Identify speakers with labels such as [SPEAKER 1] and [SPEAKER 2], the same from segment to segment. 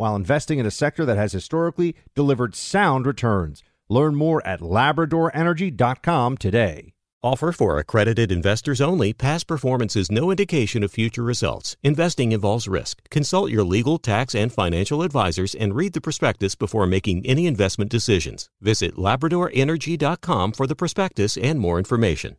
[SPEAKER 1] while investing in a sector that has historically delivered sound returns. Learn more at labradorenergy.com today.
[SPEAKER 2] Offer for accredited investors only. Past performance is no indication of future results. Investing involves risk. Consult your legal, tax, and financial advisors and read the prospectus before making any investment decisions. Visit labradorenergy.com for the prospectus and more information.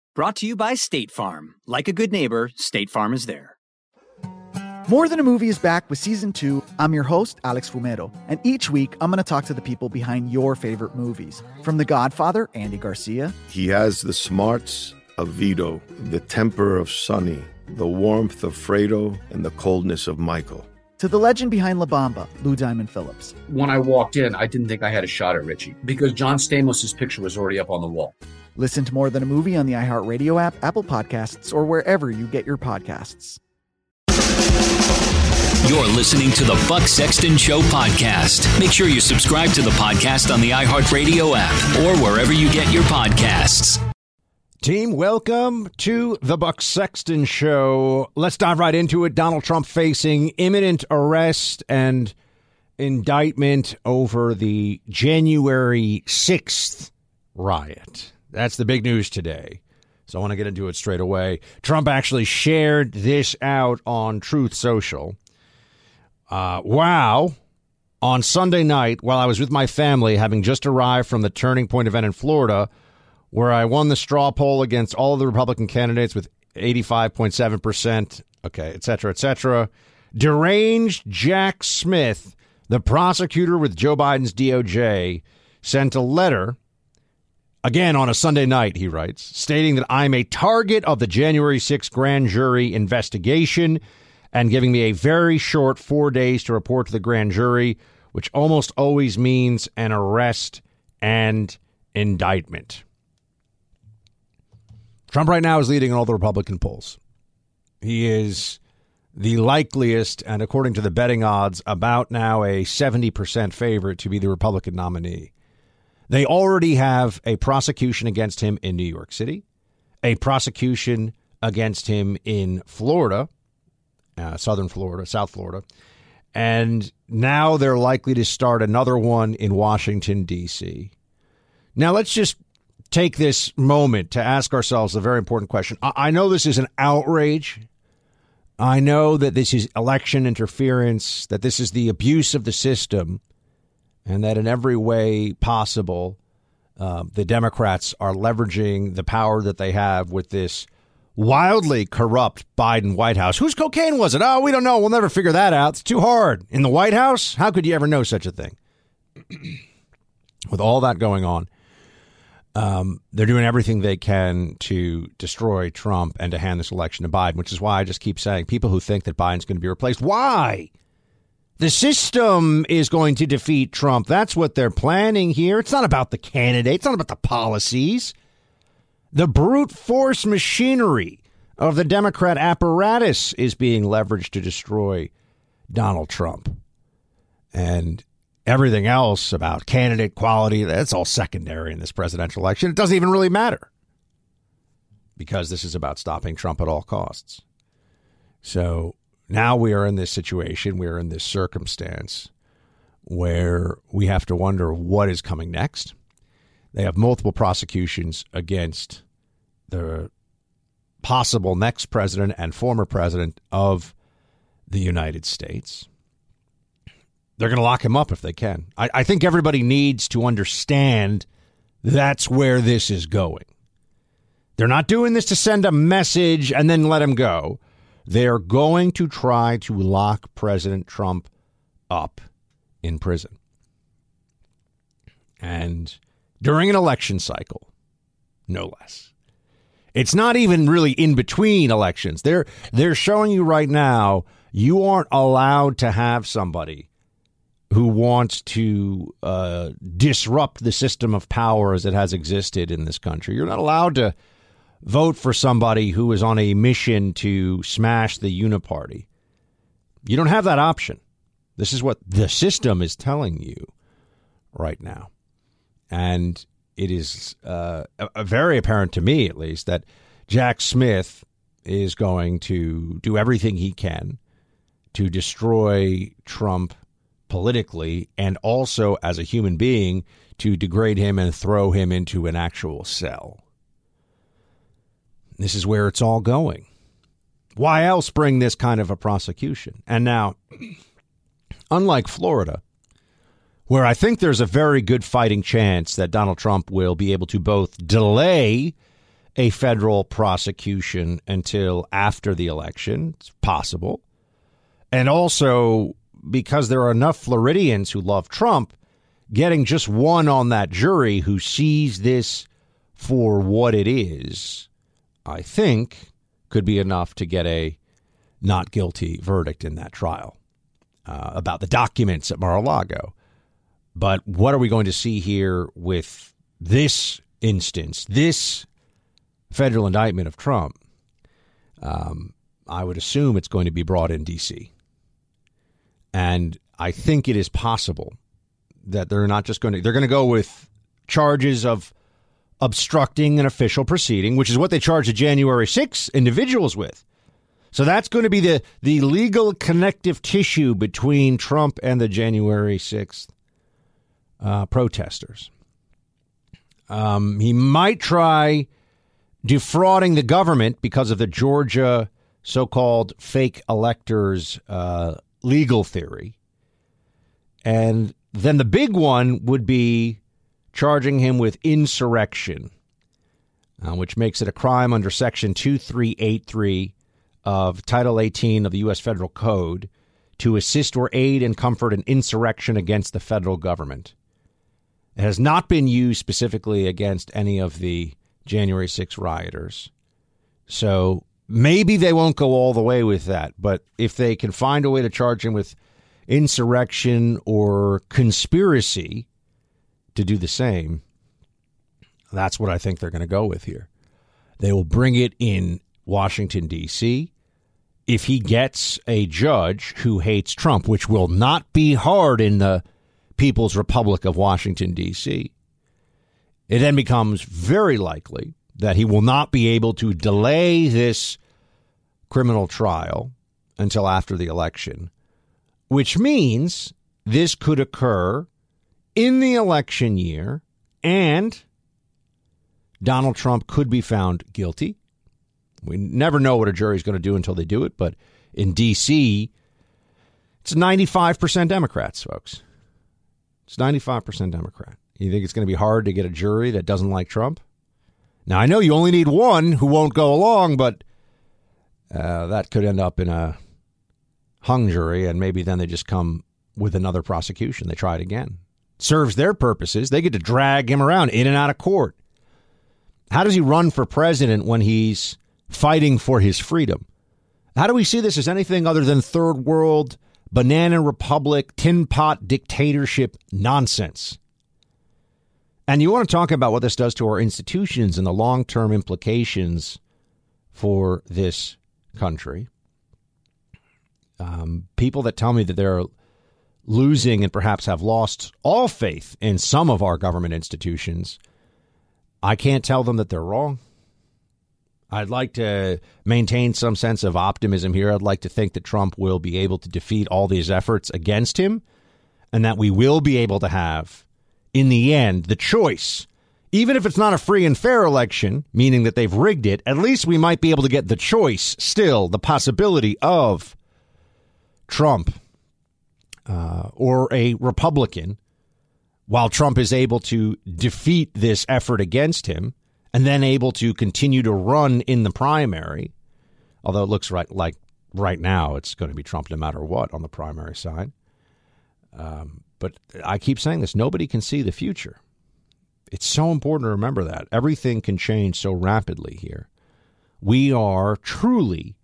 [SPEAKER 3] Brought to you by State Farm. Like a good neighbor, State Farm is there.
[SPEAKER 4] More Than a Movie is back with season two. I'm your host, Alex Fumero, and each week I'm going to talk to the people behind your favorite movies. From The Godfather, Andy Garcia.
[SPEAKER 5] He has the smarts of Vito, the temper of Sonny, the warmth of Fredo, and the coldness of Michael.
[SPEAKER 4] To the legend behind La Bamba, Lou Diamond Phillips.
[SPEAKER 6] When I walked in, I didn't think I had a shot at Richie because John Stamos' picture was already up on the wall.
[SPEAKER 4] Listen to More Than a Movie on the iHeartRadio app, Apple Podcasts, or wherever you get your podcasts.
[SPEAKER 7] You're listening to the Buck Sexton Show podcast. Make sure you subscribe to the podcast on the iHeartRadio app or wherever you get your podcasts.
[SPEAKER 1] Team, welcome to the Buck Sexton Show. Let's dive right into it. Donald Trump facing imminent arrest and indictment over the January 6th riot. That's the big news today. So I want to get into it straight away. Trump actually shared this out on Truth Social. Uh, wow. On Sunday night, while I was with my family, having just arrived from the Turning Point event in Florida, where I won the straw poll against all of the Republican candidates with 85.7%, okay, et cetera, et cetera. Deranged Jack Smith, the prosecutor with Joe Biden's DOJ, sent a letter Again, on a Sunday night, he writes, stating that I'm a target of the January 6th grand jury investigation and giving me a very short four days to report to the grand jury, which almost always means an arrest and indictment. Trump right now is leading in all the Republican polls. He is the likeliest, and according to the betting odds, about now a 70% favorite to be the Republican nominee. They already have a prosecution against him in New York City, a prosecution against him in Florida, uh, southern Florida, South Florida, and now they're likely to start another one in Washington, D.C. Now, let's just take this moment to ask ourselves a very important question. I, I know this is an outrage. I know that this is election interference, that this is the abuse of the system and that in every way possible, uh, the Democrats are leveraging the power that they have with this wildly corrupt Biden White House. Whose cocaine was it? Oh, we don't know. We'll never figure that out. It's too hard. In the White House? How could you ever know such a thing? with all that going on, um, they're doing everything they can to destroy Trump and to hand this election to Biden, which is why I just keep saying people who think that Biden's going to be replaced, why? The system is going to defeat Trump. That's what they're planning here. It's not about the candidate, it's not about the policies. The brute force machinery of the Democrat apparatus is being leveraged to destroy Donald Trump. And everything else about candidate quality, that's all secondary in this presidential election. It doesn't even really matter because this is about stopping Trump at all costs. So now we are in this situation, we are in this circumstance where we have to wonder what is coming next. They have multiple prosecutions against the possible next president and former president of the United States. They're going to lock him up if they can. I, I, think everybody needs to understand that's where this is going. They're not doing this to send a message and then let him go. They're going to try to lock President Trump up in prison. And during an election cycle, no less. It's not even really in between elections. They're they're showing you right now you aren't allowed to have somebody who wants to uh, disrupt the system of power as it has existed in this country. You're not allowed to vote for somebody who is on a mission to smash the uniparty. You don't have that option. This is what the system is telling you right now. And it is uh, very apparent to me, at least, that Jack Smith is going to do everything he can to destroy Trump politically and also as a human being to degrade him and throw him into an actual cell. This is where it's all going. Why else bring this kind of a prosecution? And now, unlike Florida, where I think there's a very good fighting chance that Donald Trump will be able to both delay a federal prosecution until after the election, it's possible, and also because there are enough Floridians who love Trump, getting just one on that jury who sees this for what it is, I think could be enough to get a not guilty verdict in that trial uh, about the documents at Mar a Lago. But what are we going to see here with this instance, this federal indictment of Trump? Um, I would assume it's going to be brought in D.C. And I think it is possible that they're not just going to, they're going to go with charges of obstructing an official proceeding, which is what they charged the January 6 individuals with. So that's going to be the, the legal connective tissue between Trump and the January 6th uh, protesters. Um, he might try defrauding the government because of the Georgia so called fake electors uh, legal theory. And then the big one would be charging him with insurrection, uh, which makes it a crime under Section 2383 of Title 18 of the U.S. Federal Code to assist or aid and comfort an insurrection against the federal government. It has not been used specifically against any of the January 6 rioters. So Maybe they won't go all the way with that, but if they can find a way to charge him with insurrection or conspiracy to do the same, that's what I think they're going to go with here. They will bring it in Washington, D.C. If he gets a judge who hates Trump, which will not be hard in the People's Republic of Washington, D.C., it then becomes very likely that he will not be able to delay this criminal trial until after the election, which means this could occur in the election year and Donald Trump could be found guilty. We never know what a jury is going to do until they do it, but in D.C., it's 95% Democrats, folks. It's 95% Democrat. You think it's going to be hard to get a jury that doesn't like Trump? Now, I know you only need one who won't go along, but uh, that could end up in a hung jury, and maybe then they just come with another prosecution. They try it again. Serves their purposes. They get to drag him around in and out of court. How does he run for president when he's fighting for his freedom? How do we see this as anything other than third world, banana republic, tin pot dictatorship nonsense? And you want to talk about what this does to our institutions and the long term implications for this country. Um, people that tell me that they're losing and perhaps have lost all faith in some of our government institutions, I can't tell them that they're wrong. I'd like to maintain some sense of optimism here. I'd like to think that Trump will be able to defeat all these efforts against him and that we will be able to have, in the end, the choice. Even if it's not a free and fair election, meaning that they've rigged it, at least we might be able to get the choice still, the possibility of Trump uh, or a Republican, while Trump is able to defeat this effort against him and then able to continue to run in the primary, although it looks right like right now it's going to be Trump no matter what on the primary side. Um, but I keep saying this: nobody can see the future. It's so important to remember that everything can change so rapidly here. We are truly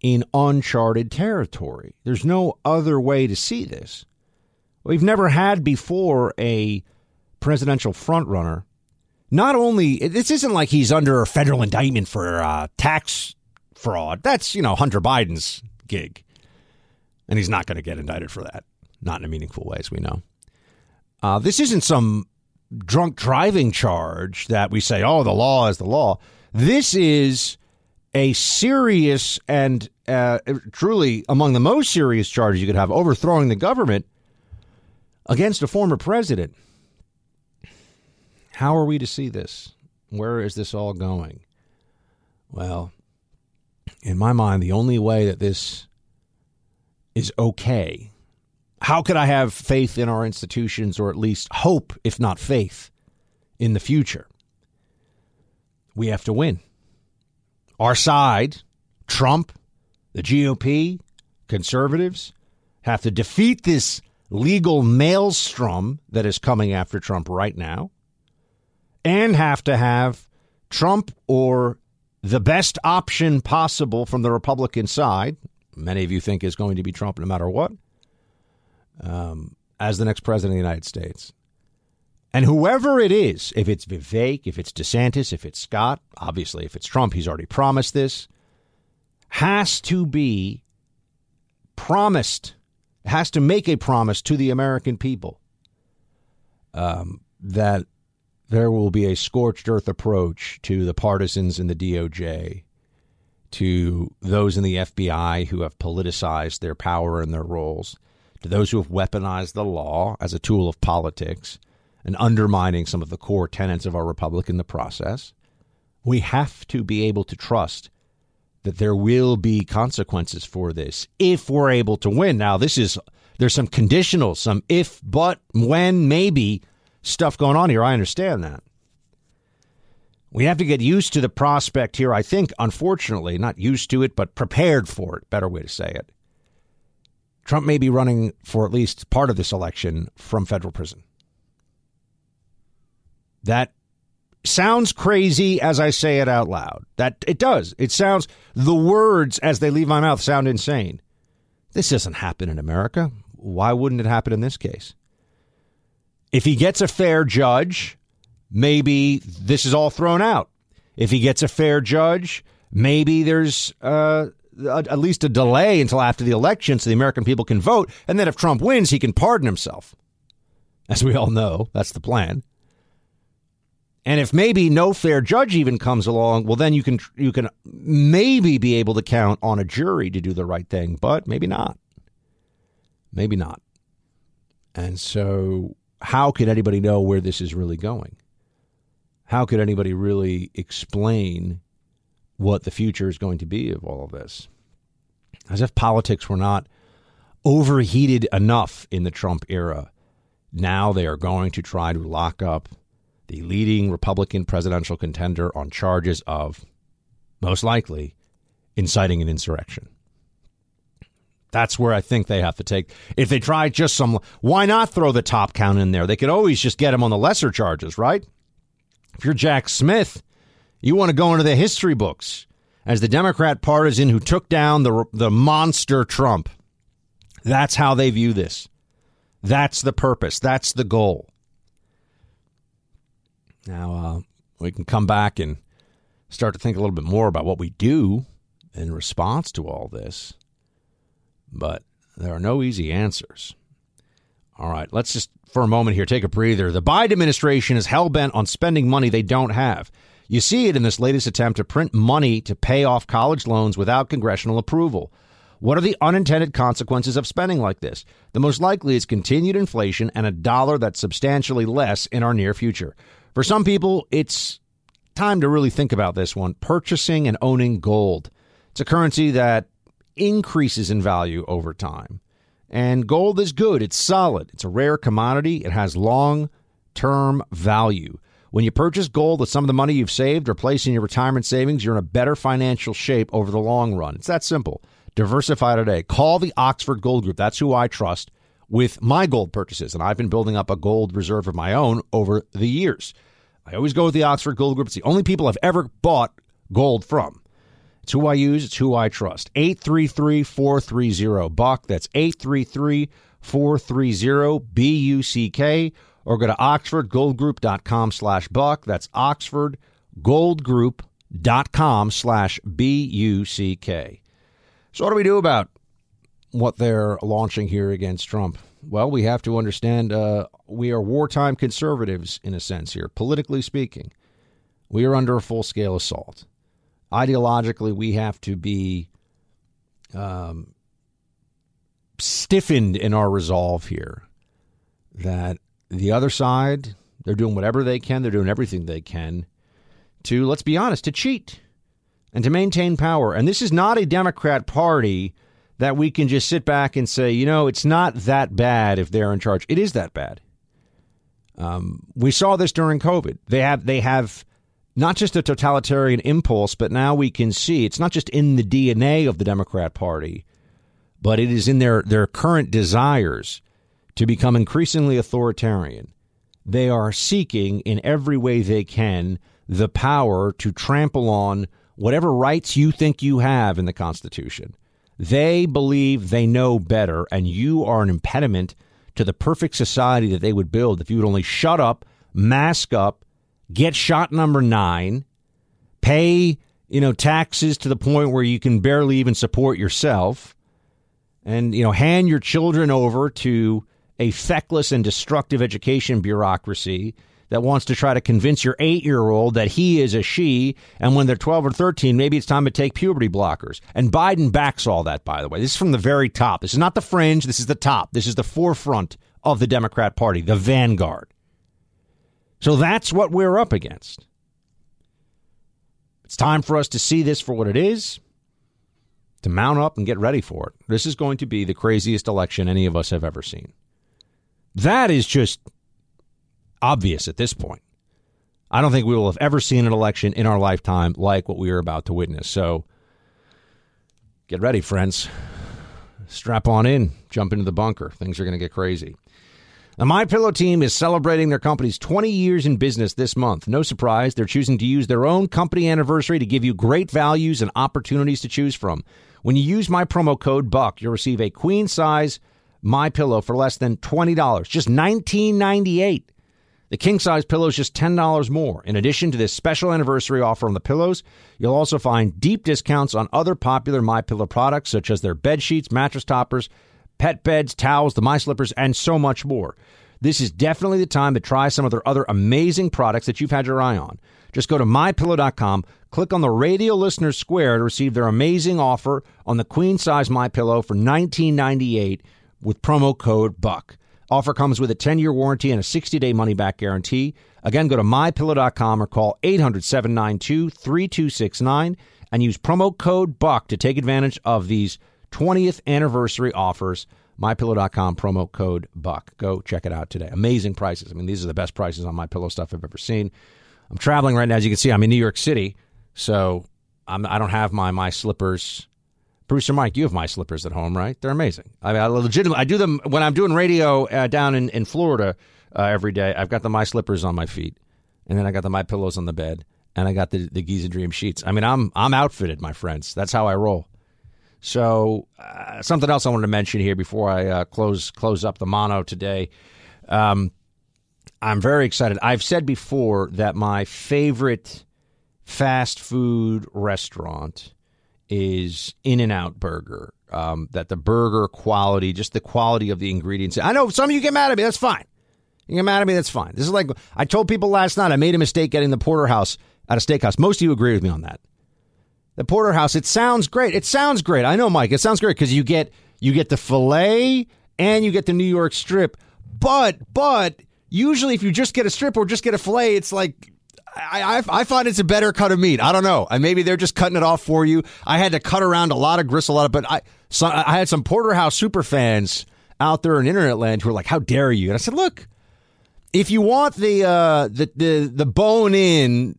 [SPEAKER 1] in uncharted territory. There's no other way to see this. We've never had before a presidential frontrunner not only this isn't like he's under a federal indictment for uh, tax fraud. That's you know Hunter Biden's gig, and he's not going to get indicted for that. Not in a meaningful way, as we know. Uh, this isn't some drunk driving charge that we say, oh, the law is the law. This is a serious and uh, truly among the most serious charges you could have overthrowing the government against a former president. How are we to see this? Where is this all going? Well, in my mind, the only way that this is okay, how could I have faith in our institutions or at least hope, if not faith, in the future? We have to win. Our side, Trump, the GOP, conservatives, have to defeat this legal maelstrom that is coming after Trump right now and have to have Trump or the best option possible from the Republican side, many of you think is going to be Trump no matter what, um, as the next president of the United States. And whoever it is, if it's Vivek, if it's DeSantis, if it's Scott, obviously, if it's Trump, he's already promised this, has to be promised, has to make a promise to the American people um, that there will be a scorched earth approach to the partisans in the DOJ, to those in the FBI who have politicized their power and their roles, to those who have weaponized the law as a tool of politics and undermining some of the core tenets of our republic in the process. We have to be able to trust that there will be consequences for this if we're able to win. Now, this is there's some conditional, some if, but, when, maybe stuff going on here. I understand that. We have to get used to the prospect here, I think, unfortunately, not used to it, but prepared for it. Better way to say it. Trump may be running for at least part of this election from federal prison. That sounds crazy as I say it out loud. That it does. It sounds the words as they leave my mouth sound insane. This doesn't happen in America. Why wouldn't it happen in this case? If he gets a fair judge, maybe this is all thrown out. If he gets a fair judge, maybe there's uh, at least a delay until after the election so the American people can vote. And then if Trump wins, he can pardon himself. As we all know, that's the plan. And if maybe no fair judge even comes along, well, then you can you can maybe be able to count on a jury to do the right thing, but maybe not. Maybe not. And so how could anybody know where this is really going? How could anybody really explain what the future is going to be of all of this? As if politics were not overheated enough in the Trump era. Now they are going to try to lock up the leading Republican presidential contender on charges of, most likely, inciting an insurrection. That's where I think they have to take. If they try just some, why not throw the top count in there? They could always just get him on the lesser charges, right? If you're Jack Smith, You want to go into the history books as the Democrat partisan who took down the the monster Trump. That's how they view this. That's the purpose. That's the goal. Now uh, we can come back and start to think a little bit more about what we do in response to all this. But there are no easy answers. All right, let's just for a moment here take a breather. The Biden administration is hell bent on spending money they don't have. You see it in this latest attempt to print money to pay off college loans without congressional approval. What are the unintended consequences of spending like this? The most likely is continued inflation and a dollar that's substantially less in our near future. For some people, it's time to really think about this one purchasing and owning gold. It's a currency that increases in value over time. And gold is good, it's solid, it's a rare commodity, it has long term value. When you purchase gold with some of the money you've saved or place in your retirement savings, you're in a better financial shape over the long run. It's that simple. Diversify today. Call the Oxford Gold Group. That's who I trust with my gold purchases. And I've been building up a gold reserve of my own over the years. I always go with the Oxford Gold Group. It's the only people I've ever bought gold from. It's who I use, it's who I trust. 833 430 Buck. That's 833 430 B U C K or go to oxfordgoldgroup.com slash buck. That's oxfordgoldgroup.com slash B-U-C-K. So what do we do about what they're launching here against Trump? Well, we have to understand uh, we are wartime conservatives in a sense here, politically speaking. We are under a full-scale assault. Ideologically, we have to be um, stiffened in our resolve here that the other side, they're doing whatever they can, they're doing everything they can to, let's be honest, to cheat and to maintain power. And this is not a Democrat Party that we can just sit back and say, you know, it's not that bad if they're in charge. It is that bad. Um, we saw this during COVID. They have they have not just a totalitarian impulse, but now we can see it's not just in the DNA of the Democrat Party, but it is in their their current desires to become increasingly authoritarian. They are seeking in every way they can the power to trample on whatever rights you think you have in the Constitution. They believe they know better, and you are an impediment to the perfect society that they would build if you would only shut up, mask up, get shot number nine, pay you know taxes to the point where you can barely even support yourself, and you know hand your children over to a feckless and destructive education bureaucracy that wants to try to convince your eight year old that he is a she, and when they're 12 or 13, maybe it's time to take puberty blockers. And Biden backs all that, by the way. This is from the very top. This is not the fringe, this is the top. This is the forefront of the Democrat Party, the vanguard. So that's what we're up against. It's time for us to see this for what it is, to mount up and get ready for it. This is going to be the craziest election any of us have ever seen. That is just obvious at this point. I don't think we will have ever seen an election in our lifetime like what we are about to witness. So get ready, friends. Strap on in, jump into the bunker. Things are going to get crazy. The My Pillow team is celebrating their company's 20 years in business this month. No surprise, they're choosing to use their own company anniversary to give you great values and opportunities to choose from. When you use my promo code BUCK, you'll receive a queen size my pillow for less than $20, just $19.98. The king size pillow is just $10 more. In addition to this special anniversary offer on the pillows, you'll also find deep discounts on other popular My Pillow products such as their bed sheets, mattress toppers, pet beds, towels, the My Slippers, and so much more. This is definitely the time to try some of their other amazing products that you've had your eye on. Just go to mypillow.com, click on the radio listener square to receive their amazing offer on the queen size My Pillow for $19.98 with promo code BUCK. Offer comes with a 10 year warranty and a 60 day money back guarantee. Again, go to mypillow.com or call 800 792 3269 and use promo code BUCK to take advantage of these 20th anniversary offers. MyPillow.com, promo code BUCK. Go check it out today. Amazing prices. I mean, these are the best prices on My Pillow stuff I've ever seen. I'm traveling right now. As you can see, I'm in New York City, so I'm, I do not have my My Slippers Producer Mike, you have my slippers at home, right? They're amazing. I mean, I legitimately, I do them when I'm doing radio uh, down in, in Florida uh, every day. I've got the my slippers on my feet, and then I got the my pillows on the bed, and I got the the Giza Dream sheets. I mean, I'm I'm outfitted, my friends. That's how I roll. So uh, something else I wanted to mention here before I uh, close close up the mono today. Um, I'm very excited. I've said before that my favorite fast food restaurant is In-N-Out Burger. Um, that the burger quality, just the quality of the ingredients. I know some of you get mad at me. That's fine. You get mad at me. That's fine. This is like I told people last night. I made a mistake getting the porterhouse at a steakhouse. Most of you agree with me on that. The porterhouse. It sounds great. It sounds great. I know, Mike. It sounds great because you get you get the fillet and you get the New York strip. But but usually, if you just get a strip or just get a fillet, it's like I, I, I, find it's a better cut of meat. I don't know. Maybe they're just cutting it off for you. I had to cut around a lot of gristle, a lot of, but I, so I had some Porterhouse super fans out there in internet land who were like, "How dare you?" And I said, "Look, if you want the uh, the the the bone in,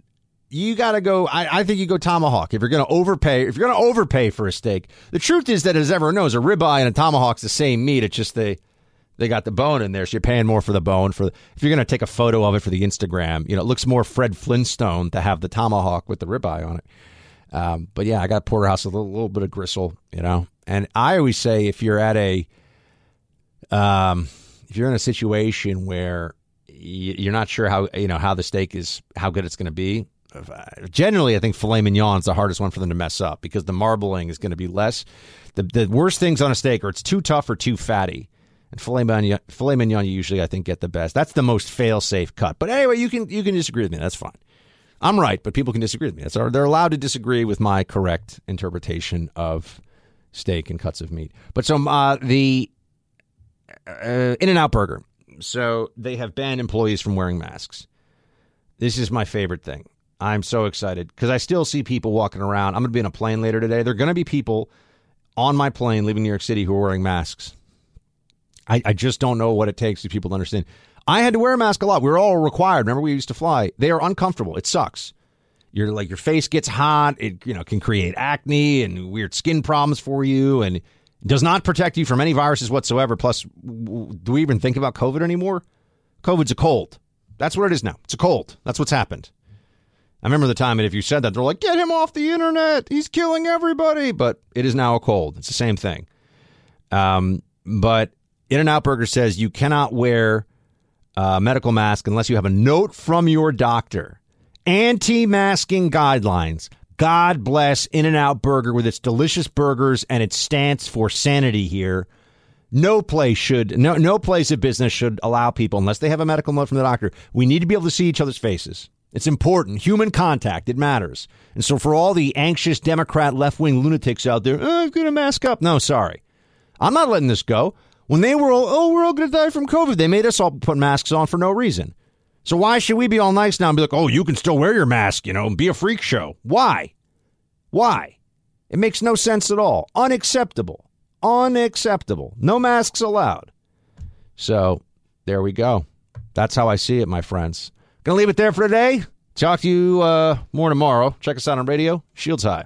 [SPEAKER 1] you got to go. I, I, think you go tomahawk. If you're going to overpay, if you're going to overpay for a steak, the truth is that as everyone knows, a ribeye and a tomahawk's the same meat. It's just they they got the bone in there, so you're paying more for the bone. For if you're going to take a photo of it for the Instagram, you know, it looks more Fred Flintstone to have the tomahawk with the ribeye on it. Um, but yeah, I got porterhouse with a little, little, bit of gristle, you know. And I always say if you're at a, um, if you're in a situation where you're not sure how you know how the steak is, how good it's going to be. Generally, I think filet mignon is the hardest one for them to mess up because the marbling is going to be less. The the worst things on a steak are it's too tough or too fatty. And filet mignon, filet mignon, you usually I think get the best. That's the most fail safe cut. But anyway, you can you can disagree with me. That's fine. I'm right, but people can disagree with me. That's they're allowed to disagree with my correct interpretation of steak and cuts of meat. But so uh, the uh, In-N-Out Burger. So they have banned employees from wearing masks. This is my favorite thing. I'm so excited because I still see people walking around. I'm going to be in a plane later today. There are going to be people on my plane leaving New York City who are wearing masks. I, I just don't know what it takes for people to understand. I had to wear a mask a lot. We were all required. Remember, we used to fly. They are uncomfortable. It sucks. You're like your face gets hot. It you know can create acne and weird skin problems for you, and does not protect you from any viruses whatsoever. Plus, do we even think about COVID anymore? COVID's a cold. That's what it is now. It's a cold. That's what's happened. I remember the time that if you said that, they're like, get him off the internet. He's killing everybody. But it is now a cold. It's the same thing. Um, but In-N-Out Burger says you cannot wear a medical mask unless you have a note from your doctor. Anti masking guidelines. God bless In-N-Out Burger with its delicious burgers and its stance for sanity here. No place should no no place of business should allow people unless they have a medical note from the doctor. We need to be able to see each other's faces. It's important. Human contact, it matters. And so for all the anxious Democrat left-wing lunatics out there, oh, I'm to mask up. No, sorry. I'm not letting this go. When they were all, oh, we're all going to die from COVID, they made us all put masks on for no reason. So why should we be all nice now and be like, oh, you can still wear your mask, you know, and be a freak show? Why? Why? It makes no sense at all. Unacceptable. Unacceptable. No masks allowed. So there we go. That's how I see it, my friends. Gonna leave it there for today. Talk to you uh, more tomorrow. Check us out on radio. Shields High.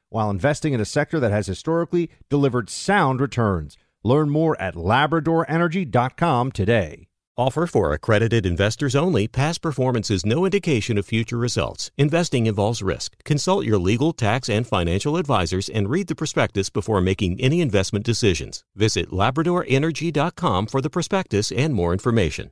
[SPEAKER 1] while investing in a sector that has historically delivered sound returns. Learn more at LabradorEnergy.com today.
[SPEAKER 2] Offer for accredited investors only. Past performance is no indication of future results. Investing involves risk. Consult your legal, tax, and financial advisors and read the prospectus before making any investment decisions. Visit LabradorEnergy.com for the prospectus and more information.